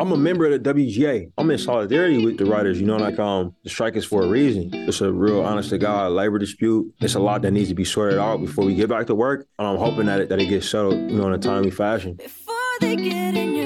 I'm a member of the WGA. I'm in solidarity with the writers. You know, like um, the strike is for a reason. It's a real, honest to God, labor dispute. It's a lot that needs to be sorted out before we get back to work. And I'm hoping that it, that it gets settled, you know, in a timely fashion. Before they get in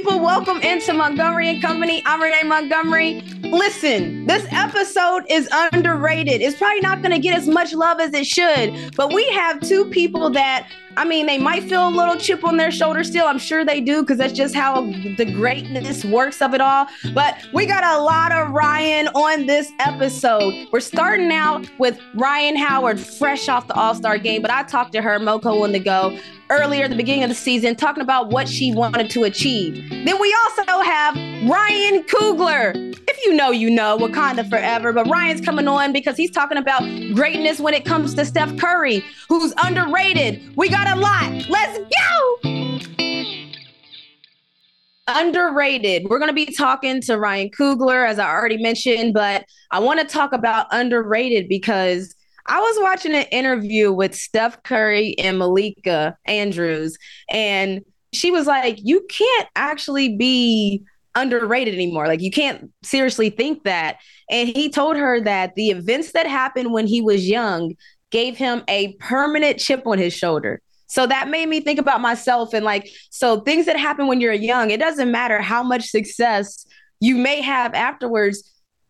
people? Welcome into Montgomery and Company. I'm Renee Montgomery. Listen, this episode is underrated. It's probably not going to get as much love as it should, but we have two people that, I mean, they might feel a little chip on their shoulder still. I'm sure they do because that's just how the greatness works of it all. But we got a lot of Ryan on this episode. We're starting out with Rhyne Howard, fresh off the All Star game, but I talked to her, Moco on the go, earlier at the beginning of the season, talking about what she wanted to achieve. Then we also have Ryan Coogler. If you know, you know, Wakanda forever. But Ryan's coming on because he's talking about greatness when it comes to Steph Curry, who's underrated. We got a lot. Let's go. Underrated. We're going to be talking to Ryan Coogler, as I already mentioned, but I want to talk about underrated because I was watching an interview with Steph Curry and Malika Andrews, and she was like, You can't actually be underrated anymore. Like, you can't seriously think that. And he told her that the events that happened when he was young gave him a permanent chip on his shoulder. So that made me think about myself and like, so things that happen when you're young, it doesn't matter how much success you may have afterwards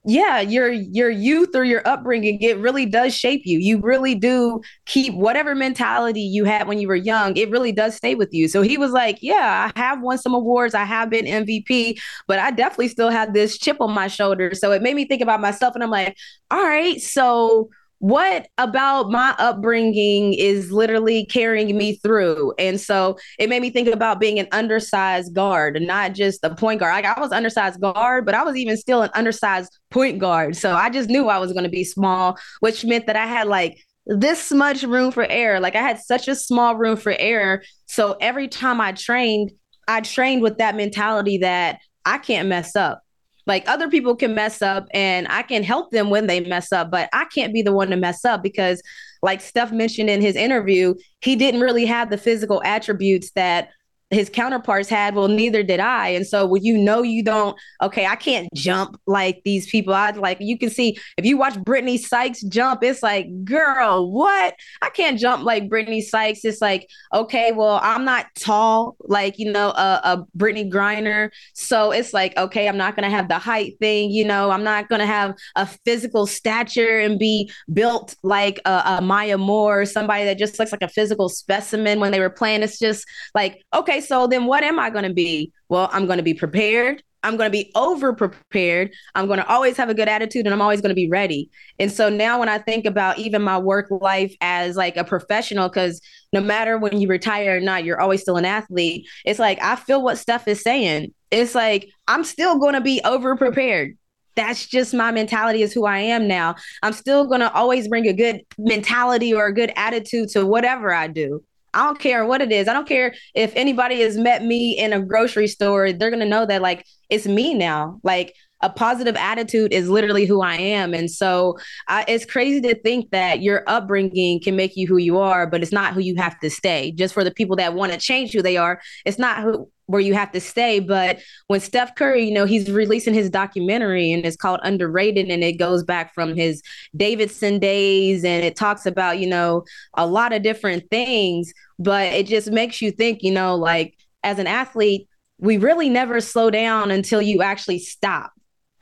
yeah your your youth or your upbringing it really does shape you. You really do keep whatever mentality you had when you were young it really does stay with you. So he was like yeah i have won some awards i have been mvp but i definitely still have this chip on my shoulder. So it made me think about myself and i'm like all right so what about my upbringing is literally carrying me through? And so it made me think about being an undersized guard, not just a point guard. Like I was undersized guard, but I was even still an undersized point guard. So I just knew I was going to be small, which meant that I had like this much room for error. Like I had such a small room for error. So every time I trained, I trained with that mentality that I can't mess up. Like other people can mess up and I can help them when they mess up, but I can't be the one to mess up because, like Steph mentioned in his interview, he didn't really have the physical attributes that his counterparts had well neither did i. And so when you know you don't okay i can't jump like these people. I like you can see if you watch brittney sykes jump it's like girl what? I can't jump like brittney sykes. It's like okay well i'm not tall like you know a, a brittney griner. So it's like okay i'm not gonna have the height thing you know i'm not gonna have a physical stature and be built like a, a maya moore somebody that just looks like a physical specimen when they were playing. It's just like okay so then what am I going to be? Well, I'm going to be prepared. I'm going to be over prepared. I'm going to always have a good attitude and I'm always going to be ready. And so now when I think about even my work life as like a professional, because no matter when you retire or not, you're always still an athlete. It's like I feel what Steph is saying. It's like I'm still going to be over prepared. That's just my mentality, is who I am now. I'm still going to always bring a good mentality or a good attitude to whatever I do. I don't care what it is. I don't care if anybody has met me in a grocery store. They're going to know that, like, it's me now. Like, a positive attitude is literally who I am. And so I, it's crazy to think that your upbringing can make you who you are, but it's not who you have to stay. Just for the people that want to change who they are, it's not who where you have to stay. But when Steph Curry, you know, he's releasing his documentary and it's called Underrated and it goes back from his Davidson days and it talks about, you know, a lot of different things, but it just makes you think, you know, like as an athlete, we really never slow down until you actually stop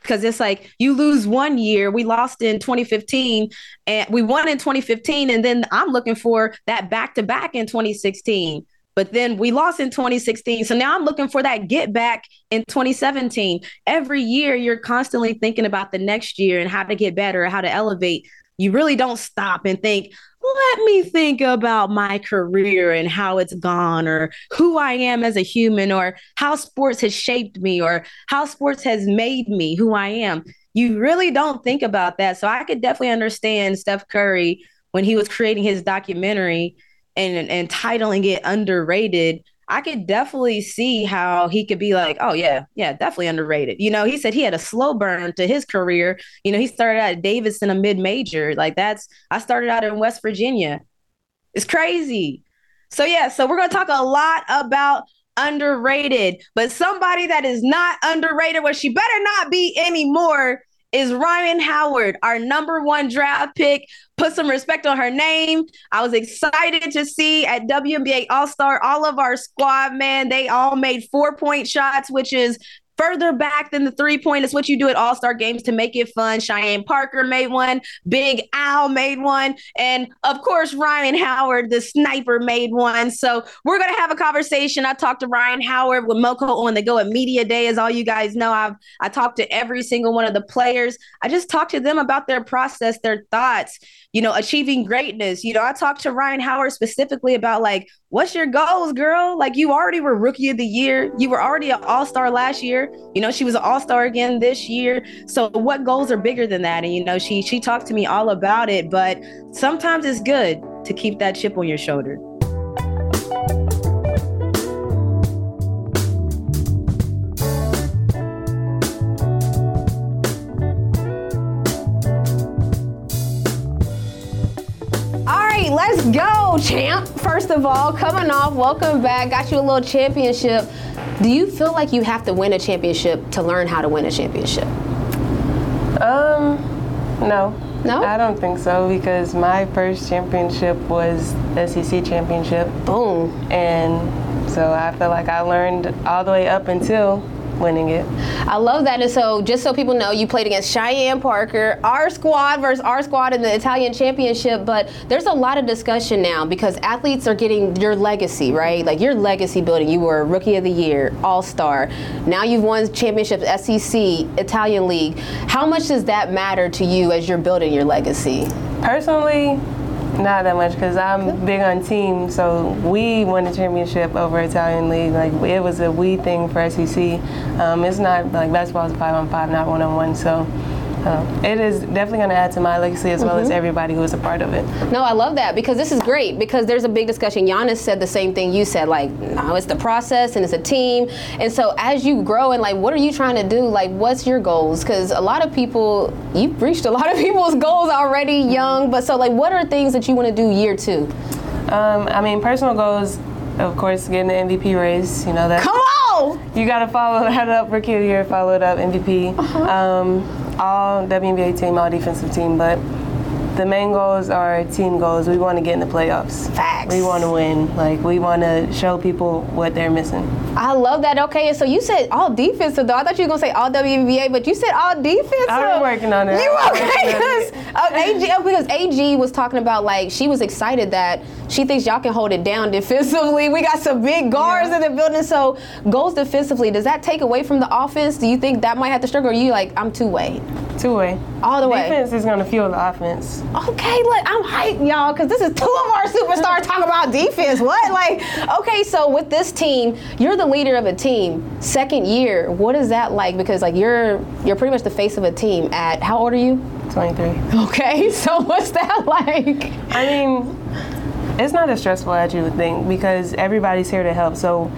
because it's like you lose one year. We lost in 2015 and we won in 2015. And then I'm looking for that back to back in 2016. But then we lost in 2016. So now I'm looking for that get back in 2017. Every year, you're constantly thinking about the next year and how to get better, how to elevate. You really don't stop and think, let me think about my career and how it's gone, or who I am as a human, or how sports has shaped me, or how sports has made me who I am. You really don't think about that. So I could definitely understand Steph Curry when he was creating his documentary and and titling it underrated, I could definitely see how he could be like, oh yeah, yeah, definitely underrated. You know, he said he had a slow burn to his career. You know, he started out at Davidson, a mid major. Like that's I started out in West Virginia. It's crazy. So yeah, so we're gonna talk a lot about underrated, but somebody that is not underrated, what she better not be anymore, is Rhyne Howard, our number one draft pick. Put some respect on her name. I was excited to see at WNBA All Star, all of our squad, man, they all made four point shots, which is further back than the three point. It's what you do at All Star games to make it fun. Cheyenne Parker made one, Big Al made one, and of course, Rhyne Howard, the sniper, made one. So we're going to have a conversation. I talked to Rhyne Howard with Moco on the Go at Media Day. As all you guys know, I've I talked to every single one of the players. I just talked to them about their process, their thoughts you know, achieving greatness. You know, I talked to Rhyne Howard specifically about like, what's your goals, girl? Like, you already were rookie of the year. You were already an all star last year. You know, she was an all star again this year. So, what goals are bigger than that? And you know, she she talked to me all about it. But sometimes it's good to keep that chip on your shoulder. All right, let's go, champ. First of all, coming off, welcome back. Got you a little championship. Do you feel like you have to win a championship to learn how to win a championship? Um, no. No? I don't think so because my first championship was SEC championship. Boom. And so I feel like I learned all the way up until winning it. I love that. And so, just so people know, you played against Cheyenne Parker, our squad versus our squad in the Italian Championship. But there's a lot of discussion now because athletes are getting your legacy, right? Like your legacy building. You were Rookie of the Year, All Star. Now you've won championships, SEC, Italian League. How much does that matter to you as you're building your legacy? Personally, not that much because I'm big on team. So we won the championship over Italian League. Like it was a we thing for SEC. Um, it's not like basketball is five on five, not one on one. So uh, it is definitely going to add to my legacy as mm-hmm. well as mm-hmm. everybody who is a part of it. No, I love that because this is great because there's a big discussion. Giannis said the same thing you said, like, no, it's the process and it's a team. And so as you grow and like, what are you trying to do? Like, what's your goals? Because a lot of people, you've reached a lot of people's goals already young, but so like, what are things that you want to do year two? Um, I mean, personal goals, of course, getting the MVP race. You know that. Come on. You got to follow that up. Rookie of the year, follow it up. MVP. Uh-huh. Um, all WNBA team, all defensive team, but the main goals are team goals. We want to get in the playoffs. Facts. We want to win. Like we want to show people what they're missing. I love that. Okay, so you said all defensive though. I thought you were gonna say all WNBA, but you said all defensive. I'm working on it. You okay? Because uh, AG, oh, because AG was talking about like she was excited that she thinks y'all can hold it down defensively. We got some big guards yeah. in the building. So goals defensively, does that take away from the offense? Do you think that might have to struggle? Or you like I'm two way? Two way. All the way. Defense is gonna fuel the offense. Okay, look, I'm hyped, y'all, because this is two of our superstars talking about defense. What? Like, okay, so with this team, you're the leader of a team. Second year, what is that like? Because like you're you're pretty much the face of a team. At how old are you? 23. Okay, so what's that like? I mean, it's not as stressful as you would think because everybody's here to help. So,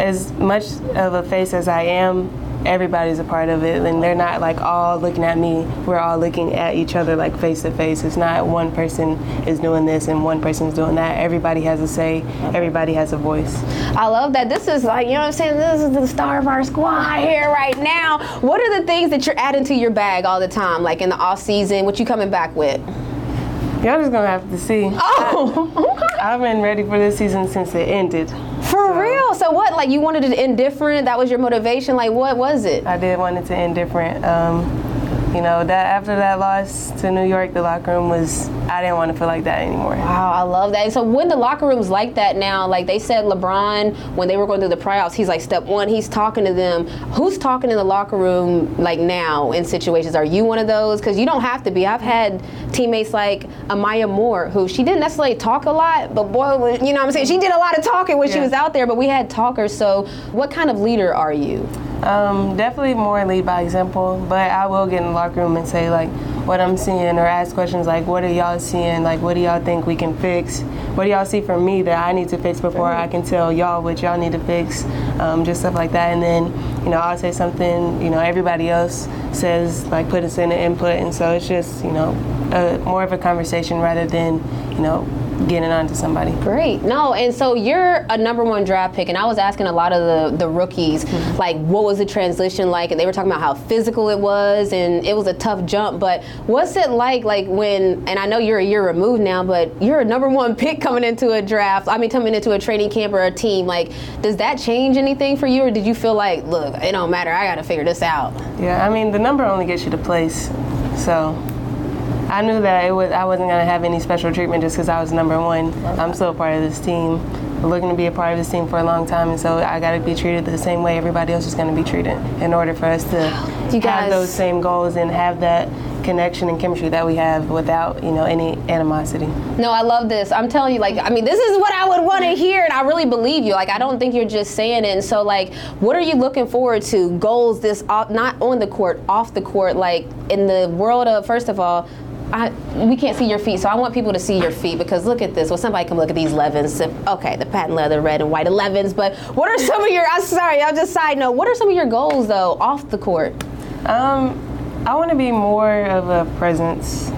as much of a face as I am, everybody's a part of it and they're not like all looking at me. We're all looking at each other like face to face. It's not one person is doing this and one person's doing that. Everybody has a say. Everybody has a voice. I love that. This is like you know what i'm saying? This is the star of our squad here right now. What are the things that you're adding to your bag all the time like in the off season? What you coming back with Y'all just gonna have to see. Oh, I've been ready for this season since it ended. For so. real? So what? Like you wanted it to end different? That was your motivation? Like what was it? I did want it to end different. Um, you know, that after that loss to New York, the locker room was I didn't want to feel like that anymore. Wow, I love that. So when the locker room's like that now, like they said LeBron when they were going through the playoffs, he's like step one, he's talking to them. Who's talking in the locker room like now in situations? Are you one of those? Because you don't have to be. I've had teammates like Amaya Moore, who she didn't necessarily talk a lot, but boy, you know what I'm saying? She did a lot of talking when yeah. she was out there, but we had talkers. So what kind of leader are you? Um, definitely more lead by example, but I will get in the locker room and say like what I'm seeing or ask questions like what are y'all seeing? Like what do y'all think we can fix? What do y'all see from me that I need to fix before I can tell y'all what y'all need to fix? Um, just stuff like that. And then, you know, I'll say something, you know, everybody else says like put us in the input and so it's just, you know, a, more of a conversation rather than, you know, getting onto somebody. Great. No, and so you're a number one draft pick, and I was asking a lot of the, the rookies, Mm-hmm. like, what was the transition like? And they were talking about how physical it was, and it was a tough jump. But what's it like, like when, and I know you're a year removed now, but you're a number one pick coming into a draft, I mean, coming into a training camp or a team. Like, does that change anything for you, or did you feel like, look, it don't matter, I got to figure this out? Yeah, I mean the number only gets you to place, so I knew that it was I wasn't gonna have any special treatment just because I was number one. I'm still a part of this team, We're looking to be a part of this team for a long time, and so I got to be treated the same way everybody else is gonna be treated in order for us to You guys- have those same goals and have that connection and chemistry that we have without you know any animosity. No, I love this. I'm telling you, like, I mean, this is what I would want to hear, and I really believe you. Like, I don't think you're just saying it. And so, like, what are you looking forward to? Goals, this off, not on the court, off the court, like in the world of. First of all, I, we can't see your feet, so I want people to see your feet because look at this. Well, somebody can look at these 11s. Okay, the patent leather, red and white 11s. But what are some of your? I'm sorry, I'll just side note. What are some of your goals though off the court? Um, I want to be more of a presence.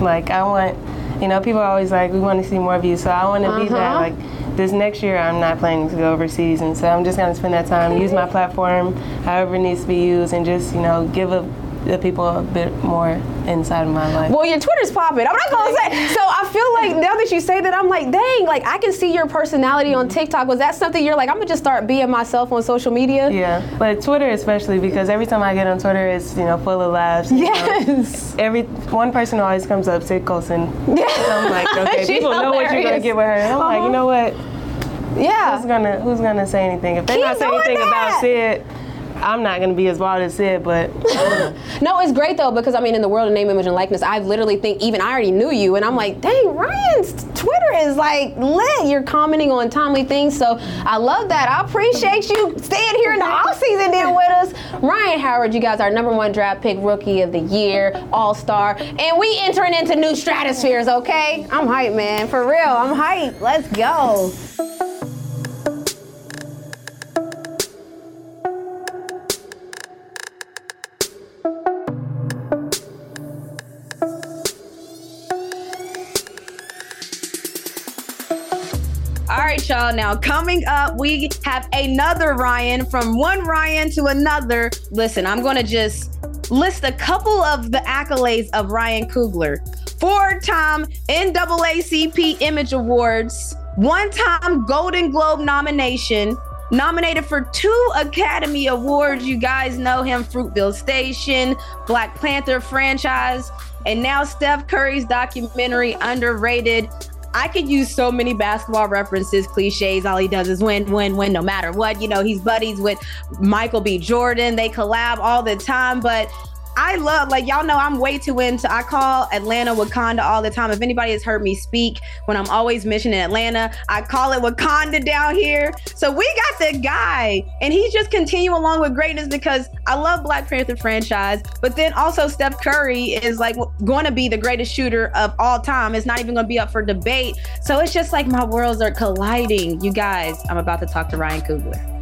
Like I want, you know, people are always like, we want to see more of you. So I want to be that. Uh-huh. Like this next year, I'm not planning to go overseas, and so I'm just gonna spend that time, use my platform, however it needs to be used, and just you know, give a, the people a bit more inside of my life. Well, your Twitter's popping. I'm not gonna say. So I feel like now that you say that, I'm like, dang, like I can see your personality on TikTok. Was that something you're like, I'm gonna just start being myself on social media? Yeah, but Twitter especially because every time I get on Twitter, it's you know full of laughs. you know. Yes. Every one person always comes up, Syd Colson. Yeah. I'm like, okay, people know what you're gonna get with her. And I'm like, Uh-huh. you know what? Yeah. Who's gonna Who's gonna say anything? If they're Keep not saying anything that. about Syd, I'm not gonna be as wild as Syd. But No, it's great though because I mean, in the world of name, image, and likeness, I literally think even I already knew you, and I'm like, dang, Rhyne's Twitter is like lit. You're commenting on timely things, so I love that. I appreciate you staying here in the off season then with us. Rhyne Howard, you guys are number one draft pick, rookie of the year, all star, and we entering into new stratospheres. Okay, I'm hyped, man. For real, I'm hyped. Let's go. All right, y'all. Now, coming up, we have another Ryan from one Ryan to another. Listen, I'm going to just list a couple of the accolades of Ryan Coogler four time NAACP Image Awards, one time Golden Globe nomination, nominated for two Academy Awards. You guys know him Fruitvale Station, Black Panther franchise, and now Steph Curry's documentary, Underrated. I could use so many basketball references, cliches. All he does is win, win, win, no matter what. You know, he's buddies with Michael B. Jordan. They collab all the time. But I love, like, y'all know I'm way too into, I call Atlanta Wakanda all the time. If anybody has heard me speak when I'm always mentioning Atlanta, I call it Wakanda down here. So we got the guy, and he's just continuing along with greatness because I love Black Panther franchise, but then also Steph Curry is like going to be the greatest shooter of all time. It's not even going to be up for debate. So it's just like my worlds are colliding. You guys, I'm about to talk to Ryan Coogler.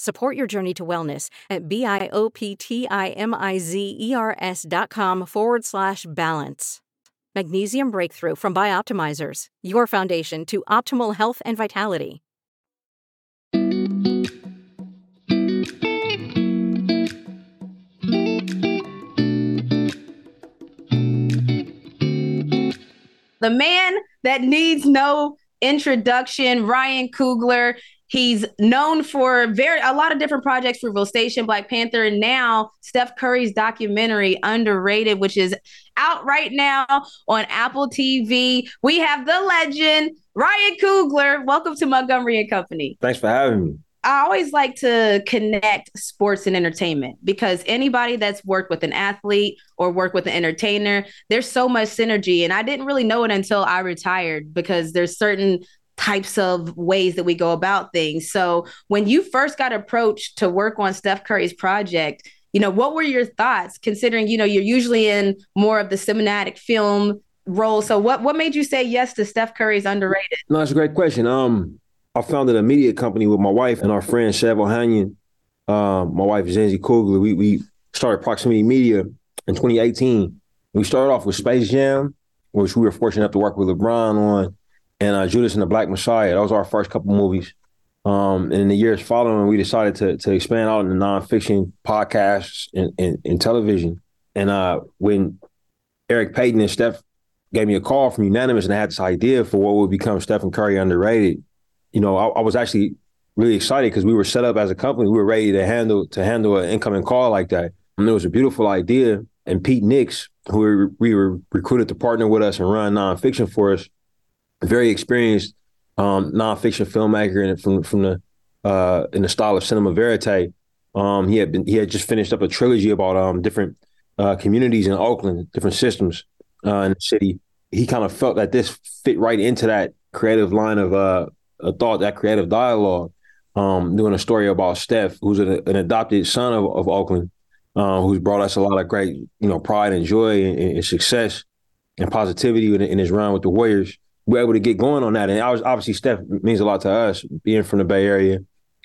Support your journey to wellness at B I O P T I M I Z E R S dot com forward slash balance. Magnesium Breakthrough from Bioptimizers, your foundation to optimal health and vitality. the man that needs no introduction, Ryan Coogler. He's known for very a lot of different projects for Station, Black Panther, and now Steph Curry's documentary Underrated, which is out right now on Apple TV. We have the legend Ryan Coogler. Welcome to Montgomery and Company. Thanks for having me. I always like to connect sports and entertainment because anybody that's worked with an athlete or worked with an entertainer, there's so much synergy. And I didn't really know it until I retired because there's certain types of ways that we go about things. So when you first got approached to work on Steph Curry's project, you know, what were your thoughts considering, you know, you're usually in more of the cinematic film role. So what what made you say yes to Steph Curry's underrated? No, that's a great question. Um I founded a media company with my wife and our friend Sev Ohanian. Um, my wife Zinzi Coogler. We we started Proximity Media in 2018. We started off with Space Jam, which we were fortunate enough to work with LeBron on, and uh, Judas and the Black Messiah. That was our first couple movies. Um, and in the years following, we decided to to expand out into nonfiction podcasts and, and, and television. And uh, when Erick Peyton and Steph gave me a call from Unanimous, and I had this idea for what would become Stephen Curry underrated you know, I, I was actually really excited because we were set up as a company. We were ready to handle to handle an incoming call like that. And it was a beautiful idea. And Pete Nicks, who we were recruited to partner with us and run nonfiction for us, very experienced um, nonfiction filmmaker and from from the uh, in the style of cinema verite. Um, he had been he had just finished up a trilogy about um, different uh, communities in Oakland, different systems uh, in the city. He kind of felt that this fit right into that creative line of uh, a thought, that creative dialogue, um, doing a story about Steph, who's an, an adopted son of, of Oakland, uh, who's brought us a lot of great, you know, pride and joy and, and success and positivity in, in, his run with the Warriors. We are able to get going on that, and I was obviously Steph means a lot to us, being from the Bay Area.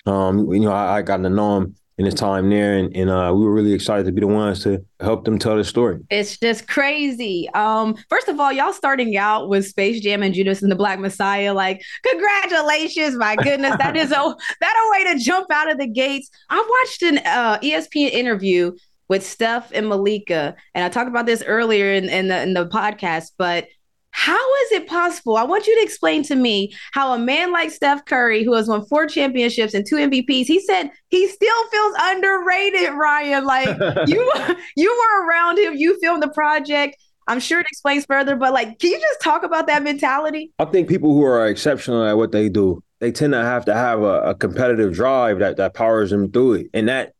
Um, you know, I, I got to know him in his time there, and, and uh, we were really excited to be the ones to help them tell the story. It's just crazy. Um, first of all, y'all starting out with Space Jam and Judas and the Black Messiah, like congratulations! My goodness, that is a that a way to jump out of the gates. I watched an uh, ESPN interview with Steph and Malika, and I talked about this earlier in, in the in the podcast, but how is it possible? I want you to explain to me how a man like Steph Curry, who has won four championships and two MVPs, he said he still feels underrated, Ryan. Like you you were around him, you filmed the project. I'm sure it explains further, but like, can you just talk about that mentality? I think people who are exceptional at what they do, they tend to have to have a, a competitive drive that that powers them through it. And that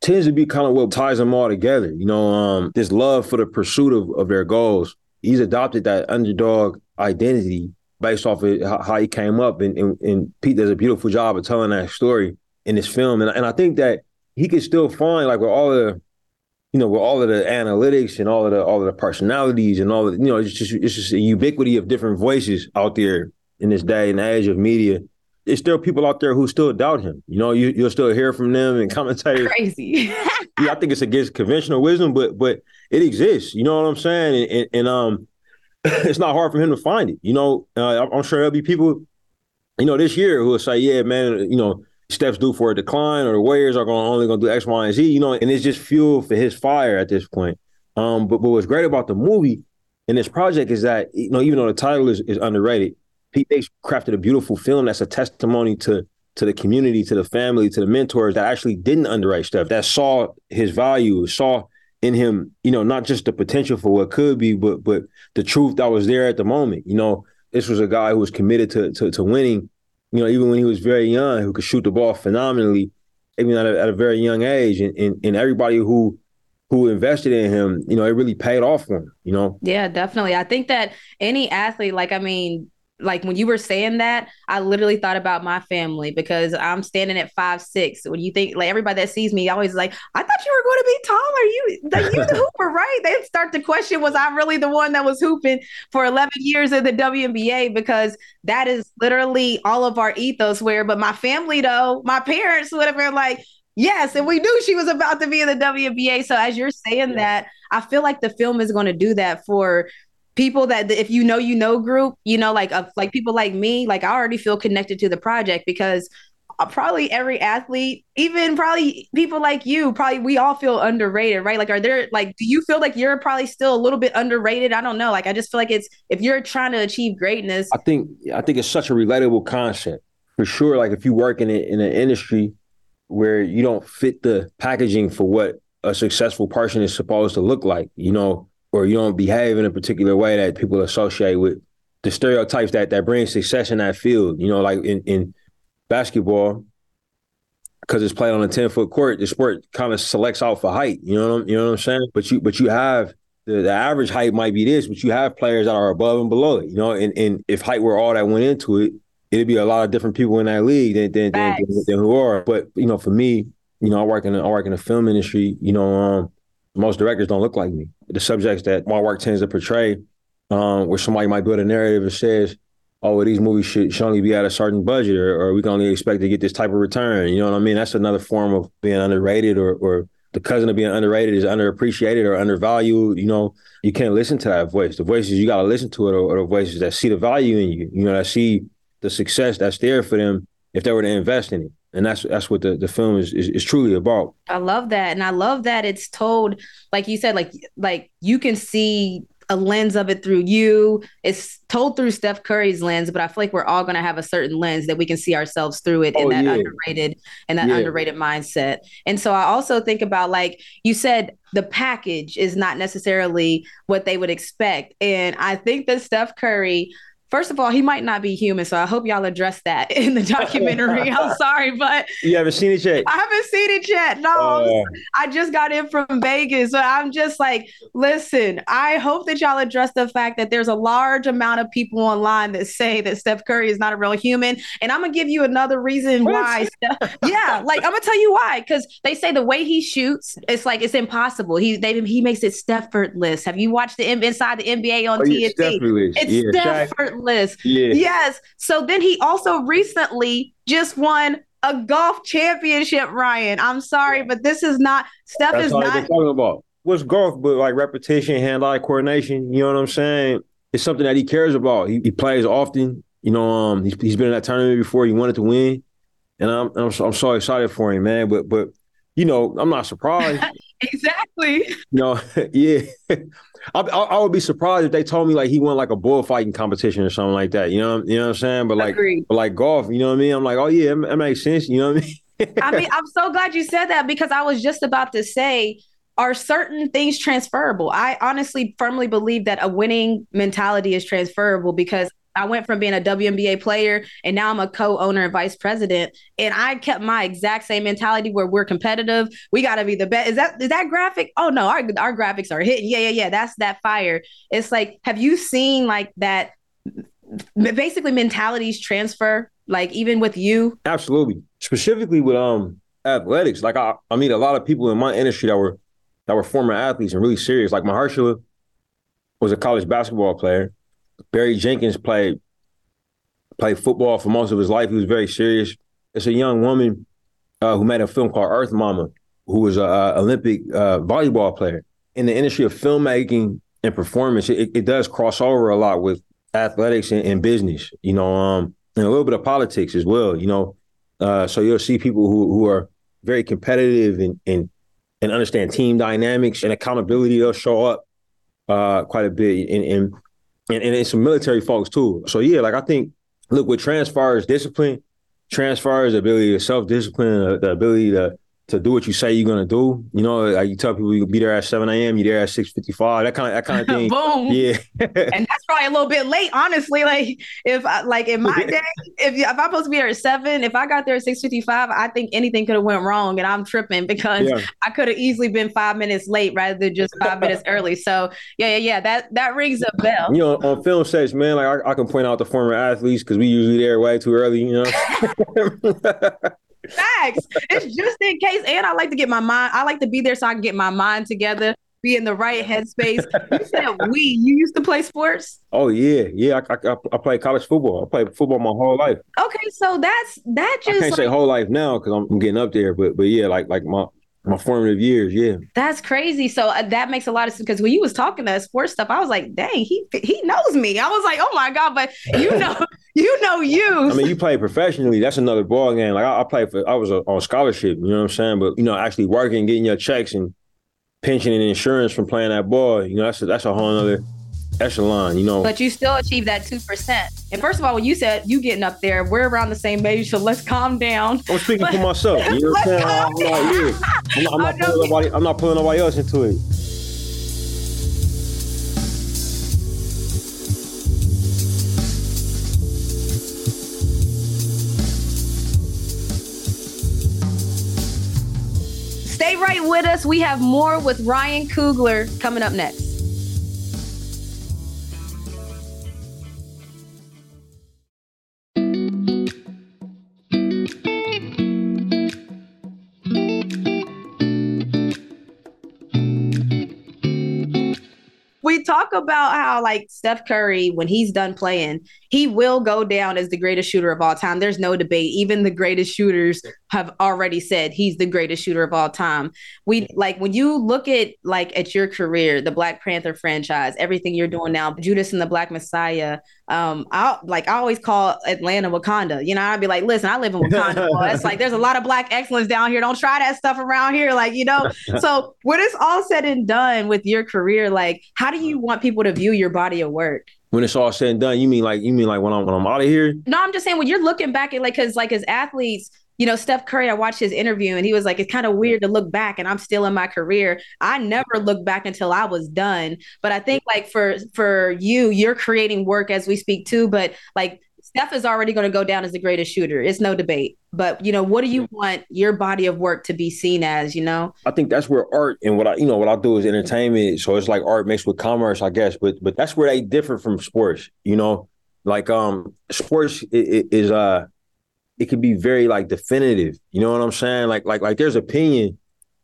tends to be kind of what ties them all together. You know, um, this love for the pursuit of, of their goals he's adopted that underdog identity based off of how, he came up. And, and, and, Pete does a beautiful job of telling that story in this film. And, and I think that he could still find like with all the, you know, with all of the analytics and all of the all of the personalities and all of the, you know, it's just it's just a ubiquity of different voices out there in this day and age of media. There's still people out there who still doubt him. You know, you you'll still hear from them and commentators. Crazy. yeah, I think it's against conventional wisdom, but but it exists. You know what I'm saying? And, and, and um, it's not hard for him to find it. You know, uh, I'm sure there'll be people, you know, this year who will say, "Yeah, man, you know, Steph's due for a decline, or the Warriors are going only going to do X, Y, and Z." You know, and it's just fuel for his fire at this point. Um, but but what's great about the movie and this project is that you know, even though the title is, is underrated, Pete Bates crafted a beautiful film that's a testimony to to the community, to the family, to the mentors that actually didn't underwrite Steph, that saw his value, saw in him, you know, not just the potential for what could be, but but the truth that was there at the moment. You know, this was a guy who was committed to to, to winning. You know, even when he was very young, who could shoot the ball phenomenally, even at a, at a very young age, and, and and everybody who who invested in him, you know, it really paid off for him. You know. Yeah, definitely. I think that any athlete, like I mean, like when you were saying that, I literally thought about my family because I'm standing at five six. When you think like everybody that sees me always like, I thought you were going to be taller. You the you the hooper, right? They start to question, was I really the one that was hooping for 11 years in the WNBA? Because that is literally all of our ethos. Where, but my family though, my parents would have been like, Yes, and we knew she was about to be in the WNBA. So as you're saying yeah. that, I feel like the film is going to do that for people that if you know you know group, you know, like uh, like people like me, like I already feel connected to the project because uh, probably every athlete, even probably people like you, probably we all feel underrated, right? Like, are there like, do you feel like you're probably still a little bit underrated? I don't know. Like, I just feel like it's if you're trying to achieve greatness. I think I think it's such a relatable concept for sure. Like, if you work in it in an industry where you don't fit the packaging for what a successful person is supposed to look like, you know, or you don't behave in a particular way that people associate with the stereotypes that that bring success in that field. You know, like in, in basketball, because it's played on a 10 foot court, the sport kind of selects out for height. You know what I'm, you know what I'm saying? But you but you have the, the average height might be this, but you have players that are above and below it. You know, and, and if height were all that went into it, it'd be a lot of different people in that league than than, than, than, than who are. But you know, for me, you know, I work in the, I work in the film industry. You know, um, most directors don't look like me. The subjects that my work tends to portray, um, where somebody might build a narrative that says, "Oh, well, these movies should, should only be at a certain budget, or, or we can only expect to get this type of return." You know what I mean? That's another form of being underrated, or, or the cousin of being underrated is underappreciated or undervalued. You know, you can't listen to that voice. The voices you got to listen to it, or the voices that see the value in you. You know, that see the success that's there for them if they were to invest in it. And that's that's what the, the film is, is, is truly about. I love that. And I love that it's told, like you said, like like you can see a lens of it through you. It's told through Steph Curry's lens, but I feel like we're all going to have a certain lens that we can see ourselves through it oh, in that yeah. underrated and that yeah. underrated mindset. And so I also think about like you said, the package is not necessarily what they would expect, and I think that Steph Curry First of all, he might not be human, so I hope y'all address that in the documentary. I'm sorry, but you haven't seen it yet. I haven't seen it yet. No, uh, I just got in from Vegas, so I'm just like, listen. I hope that y'all address the fact that there's a large amount of people online that say that Steph Curry is not a real human, and I'm gonna give you another reason why. Steph, yeah, like I'm gonna tell you why, because they say the way he shoots, it's like it's impossible. He they he makes it effortless. Have you watched the inside the NBA on oh, TNT? It's yeah, list. Yeah. Yes. So then he also recently just won a golf championship, Ryan. I'm sorry, but this is not Steph That's is not talking about. What's golf but like repetition, hand-eye coordination? You know what I'm saying? It's something that he cares about. He, he plays often. You know, um, he's, he's been in that tournament before. He wanted to win, and I'm I'm so, I'm so excited for him, man. But but you know, I'm not surprised. exactly. You know, yeah. I, I, would be surprised if they told me like he won like a bullfighting competition or something like that. You know, you know what I'm saying? But like, but like golf, you know what I mean? I'm like, oh yeah, it, it makes sense. You know what I mean? I mean, I'm so glad you said that because I was just about to say, are certain things transferable? I honestly firmly believe that a winning mentality is transferable because I went from being a WNBA player and now I'm a co-owner and vice president. And I kept my exact same mentality where we're competitive. We got to be the best. Is that is that graphic? Oh no, our our graphics are hitting. Yeah, yeah, yeah. That's that fire. It's like, have you seen like that? Basically, mentalities transfer. Like even with you. Absolutely. Specifically with um athletics. Like I, I meet a lot of people in my industry that were that were former athletes and really serious. Like Mahershala was a college basketball player Barry Jenkins played played football for most of his life. He was very serious. It's a young woman uh, who made a film called Earth Mama, who was an Olympic uh, volleyball player. In the industry of filmmaking and performance, it, it does cross over a lot with athletics and, and, business, you know, um, and a little bit of politics as well, you know. Uh, so you'll see people who, who are very competitive and, and and understand team dynamics and accountability. They'll show up uh, quite a bit, and, and and, and it's some military folks too. So yeah, like I think, look, with transfers discipline, transfers ability to self discipline, the ability to to do what you say you're gonna do. You know, like you tell people you be there at 7 a.m., you're there at 6:55. That kind of that kind of thing. Boom. Yeah. and that's probably a little bit late, honestly. Like if I, like in my day, if if I'm supposed to be there at seven, if I got there at six fifty five, I think anything could have went wrong, and I'm tripping because Yeah. I could have easily been five minutes late rather than just five minutes early. So yeah, yeah, yeah. That that rings a bell. You know, on film sets, man, like I, I can point out the former athletes because we usually there way too early. You know. Facts. It's just in case, and I like to get my mind. I like to be there so I can get my mind together, be in the right headspace. You said we. You used to play sports. oh yeah, yeah. I, I, I played college football. I played football my whole life. Okay, so that's that I just can't say whole life now because I'm, I'm getting up there, but but yeah, like like my my formative years, yeah. That's crazy. So uh, that makes a lot of sense because when you was talking that sports stuff, I was like, dang, he he knows me. I was like, oh my god, but you know, you know you. I mean, you play professionally. That's another ball game. Like I, I played for, I was a, on scholarship. You know what I'm saying? But you know, actually working, getting your checks and pension and insurance from playing that ball. You know, that's a, that's a whole other echelon. You know. but you still achieve that two percent. And first of all, when you said you getting up there, we're around the same age, so let's calm down. I'm speaking for myself. You know what I'm saying? I'm yeah. I'm not, I'm not pulling nobody. I'm not pulling nobody else into it. Stay right with us. We have more with Ryan Coogler coming up next. About how like Steph Curry, when he's done playing, he will go down as the greatest shooter of all time. There's no debate. Even the greatest shooters have already said he's the greatest shooter of all time. We like when you look at like at your career, the Black Panther franchise, everything you're doing now, Judas and the Black Messiah. Um, I like I always call Atlanta Wakanda. You know, I'd be like, listen, I live in Wakanda. boy. It's like there's a lot of black excellence down here. Don't try that stuff around here. Like, you know, so when it's all said and done with your career, like how do you want people to view your body of work? When it's all said and done, you mean like you mean like when I'm when I'm out of here? No, I'm just saying when you're looking back at like because like as athletes, you know, Steph Curry, I watched his interview and he was like, it's kind of weird to look back and I'm still in my career. I never looked back until I was done. But I think like for for you, you're creating work as we speak too. But like Steph is already going to go down as the greatest shooter. It's no debate. But you know, what do you want your body of work to be seen as? You know, I think that's where art and what I you know what I do is entertainment. So it's like art mixed with commerce, I guess. But but that's where they differ from sports. You know, like um sports i- i- is uh it could be very like definitive. You know what I'm saying? Like like like there's opinion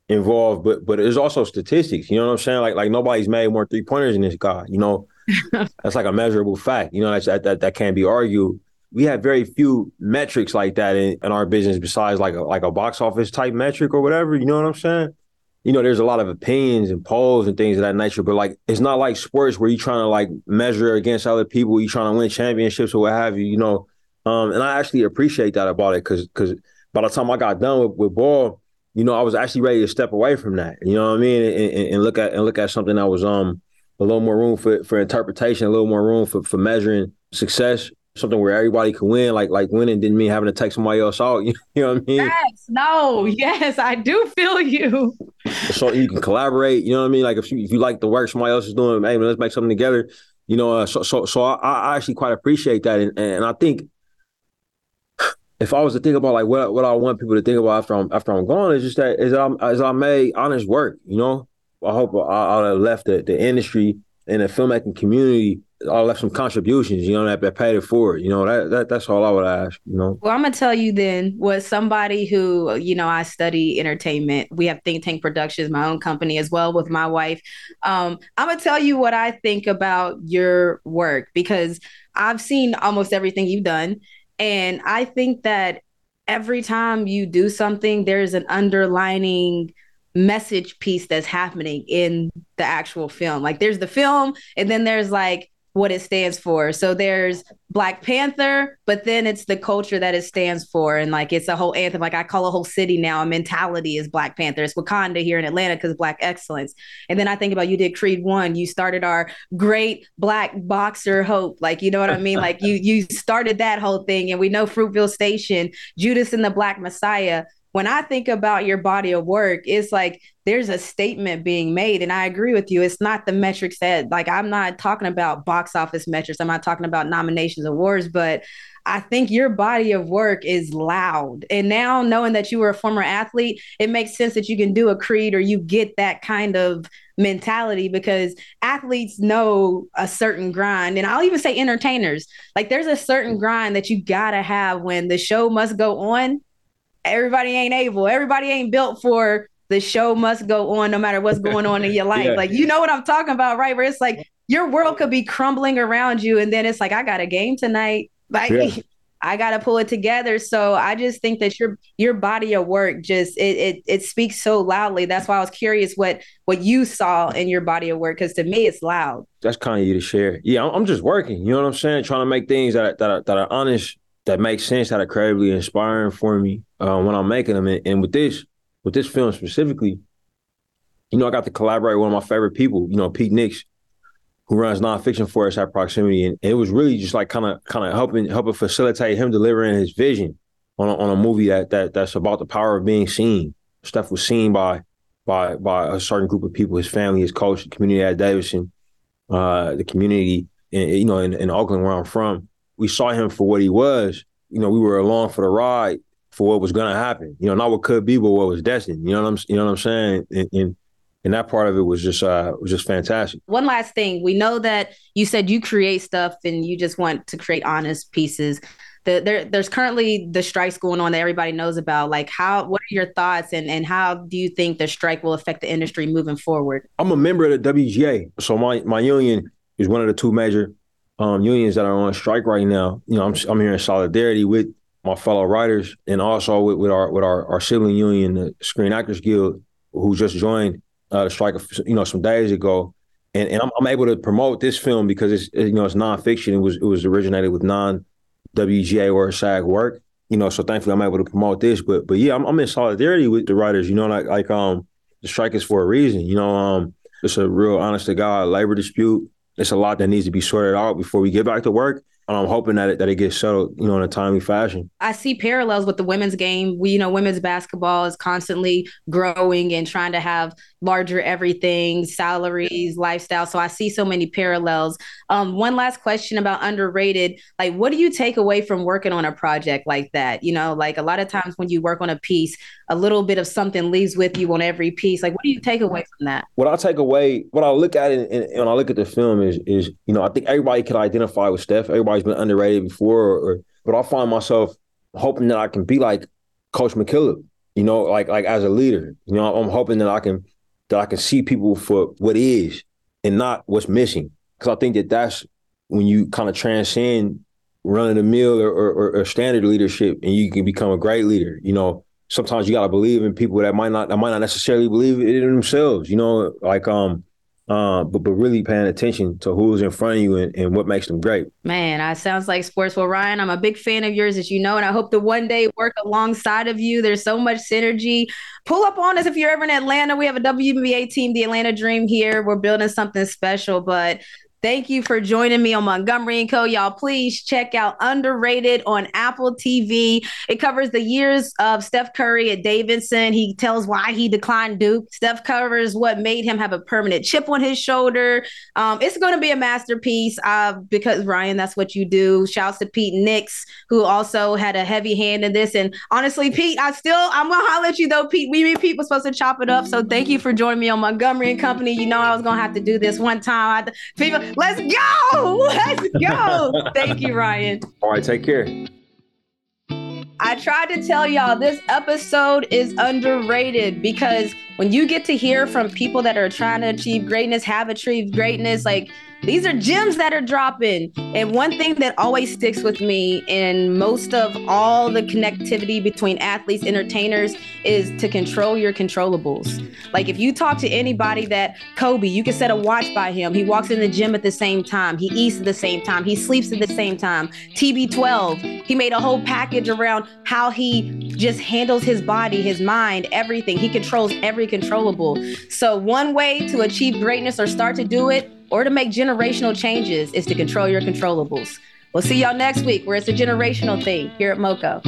involved, but but there's also statistics. You know what I'm saying? Like like nobody's made more three pointers than this guy. You know, that's like a measurable fact. You know, that's, that that that can't be argued. We have very few metrics like that in, in our business besides like a like a box office type metric or whatever. You know what I'm saying? You know, there's a lot of opinions and polls and things of that nature, but like it's not like sports where you're trying to like measure against other people. You're trying to win championships or what have you. You know, um, and I actually appreciate that about it because because by the time I got done with, with ball, you know, I was actually ready to step away from that. You know what I mean? And, and, and look at and look at something that was um a little more room for for interpretation, a little more room for for measuring success. Something where everybody can win, like like winning didn't mean having to take somebody else out. You, know what I mean? yes, no, yes, I do feel you. so you can collaborate. You know what I mean? Like if you if you like the work somebody else is doing, hey, man, let's make something together. You know, uh, so so so I, I actually quite appreciate that, and and I think if I was to think about like what what I want people to think about after I'm after I'm gone, is just that I'm as I made honest work. You know, I hope I, I left the, the industry and the filmmaking community. I left some contributions. You know, that, that paid it forward. You know, that, that that's all I would ask. You know. Well, I'm gonna tell you then was somebody who, you know, I study entertainment. We have Think Tank Productions, my own company as well with my wife. Um, I'm gonna tell you what I think about your work because I've seen almost everything you've done. And I think that every time you do something, there's an underlining message piece that's happening in the actual film. Like there's the film, and then there's like what it stands for. So there's Black Panther, but then it's the culture that it stands for. And like it's a whole anthem. Like I call a whole city now, a mentality is Black Panther. It's Wakanda here in Atlanta because Black excellence. And then I think about you did Creed One. You started our great black boxer hope. Like, you know what I mean? Like you you started that whole thing. And we know Fruitvale Station, Judas and the Black Messiah. When I think about your body of work, it's like there's a statement being made. And I agree with you. It's not the metrics that, like, I'm not talking about box office metrics. I'm not talking about nominations, awards, but I think your body of work is loud. And now knowing that you were a former athlete, it makes sense that you can do a creed or you get that kind of mentality because athletes know a certain grind. And I'll even say entertainers. Like there's a certain mm. grind that you gotta have when the show must go on. Everybody ain't able, everybody ain't built for the show must go on no matter what's going on in your life. Yeah. Like you know what I'm talking about, right? Where it's like your world could be crumbling around you and then it's like I got a game tonight like yeah. I got to pull it together. So I just think that your your body of work just it, it it speaks so loudly. That's why I was curious what what you saw in your body of work because to me it's loud. That's kind of you to share. Yeah, I'm, I'm, just working. You know what I'm saying? Trying to make things that that are, that are honest, that make sense, that are incredibly inspiring for me uh, when I'm making them. And, and with this with this film specifically, you know, I got to collaborate with one of my favorite people. You know, Pete Nicks who runs nonfiction for us at Proximity, and it was really just like kind of kind of helping helping facilitate him delivering his vision on a, on a movie that that that's about the power of being seen. Steph was seen by by by a certain group of people, his family, his coach, the community at Davidson, uh, the community, in, you know, in, in Oakland where I'm from. We saw him for what he was. You know, we were along for the ride for what was going to happen. You know, not what could be, but what was destined. You know what I'm you know what I'm saying? And, and and that part of it was just uh was just fantastic. One last thing, we know that you said you create stuff and you just want to create honest pieces. The, there, there's currently the strikes going on that everybody knows about. Like, how? What are your thoughts, and and how do you think the strike will affect the industry moving forward? I'm a member of the WGA, so my my union is one of the two major um, unions that are on strike right now. You know, I'm I'm here in solidarity with my fellow writers and also with, with our with our, our sibling union, the Screen Actors Guild, who just joined uh, the strike, you know, some days ago, and and I'm, I'm, able to promote this film because it's you know it's nonfiction. It was it was originated with non WGA or SAG work, you know. So thankfully, I'm able to promote this. But but yeah, I'm, I'm in solidarity with the writers. You know, like like um the strike is for a reason. You know, um it's a real honest to God labor dispute. It's a lot that needs to be sorted out before we get back to work. And I'm hoping that it, that it gets settled, you know, in a timely fashion. I see parallels with the women's game. We, you know, women's basketball is constantly growing and trying to have larger everything, salaries, lifestyle. So I see so many parallels. Um, one last question about underrated. Like, what do you take away from working on a project like that? You know, like a lot of times when you work on a piece, a little bit of something leaves with you on every piece. Like, what do you take away from that? What I take away, what I look at it, and when I look at the film is, is you know, I think everybody could identify with Steph. Everybody's been underrated before, or, or but I find myself hoping that I can be like Coach McKillop. You know, like like as a leader. You know, I'm hoping that I can that I can see people for what is and not what's missing. Because I think that that's when you kind of transcend running the mill or, or, or, standard leadership, and you can become a great leader. You know, sometimes you got to believe in people that might not that might not necessarily believe it in themselves. You know, like um, uh, but but really paying attention to who's in front of you and, and what makes them great. Man, that sounds like sports. Well, Ryan, I'm a big fan of yours, as you know, and I hope to one day work alongside of you. There's so much synergy. Pull up on us if you're ever in Atlanta. We have a WNBA team, the Atlanta Dream here. We're building something special, but Thank you for joining me on Montgomery and Co. Y'all, please check out Underrated on Apple TV. It covers the years of Steph Curry at Davidson. He tells why he declined Duke. Steph covers what made him have a permanent chip on his shoulder. Um, it's going to be a masterpiece uh, because Ryan, that's what you do. Shouts to Pete Nicks, who also had a heavy hand in this. And honestly, Pete, I still I'm gonna holler at you though, Pete. We Pete was supposed to chop it up. So thank you for joining me on Montgomery and Company. You know I was gonna have to do this one time. I, people Let's go. Let's go. Thank you, Ryan. All right, take care. I tried to tell y'all this episode is underrated because when you get to hear from people that are trying to achieve greatness, have achieved greatness, like these are gems that are dropping. And one thing that always sticks with me in most of all the connectivity between athletes, entertainers, is to control your controllables. Like if you talk to anybody that Kobe, you can set a watch by him. He walks in the gym at the same time, he eats at the same time, he sleeps at the same time. TB12, he made a whole package around how he just handles his body, his mind, everything. He controls every controllable. So, one way to achieve greatness or start to do it or to make generational changes is to control your controllables. We'll see y'all next week where it's a generational thing here at MoCo.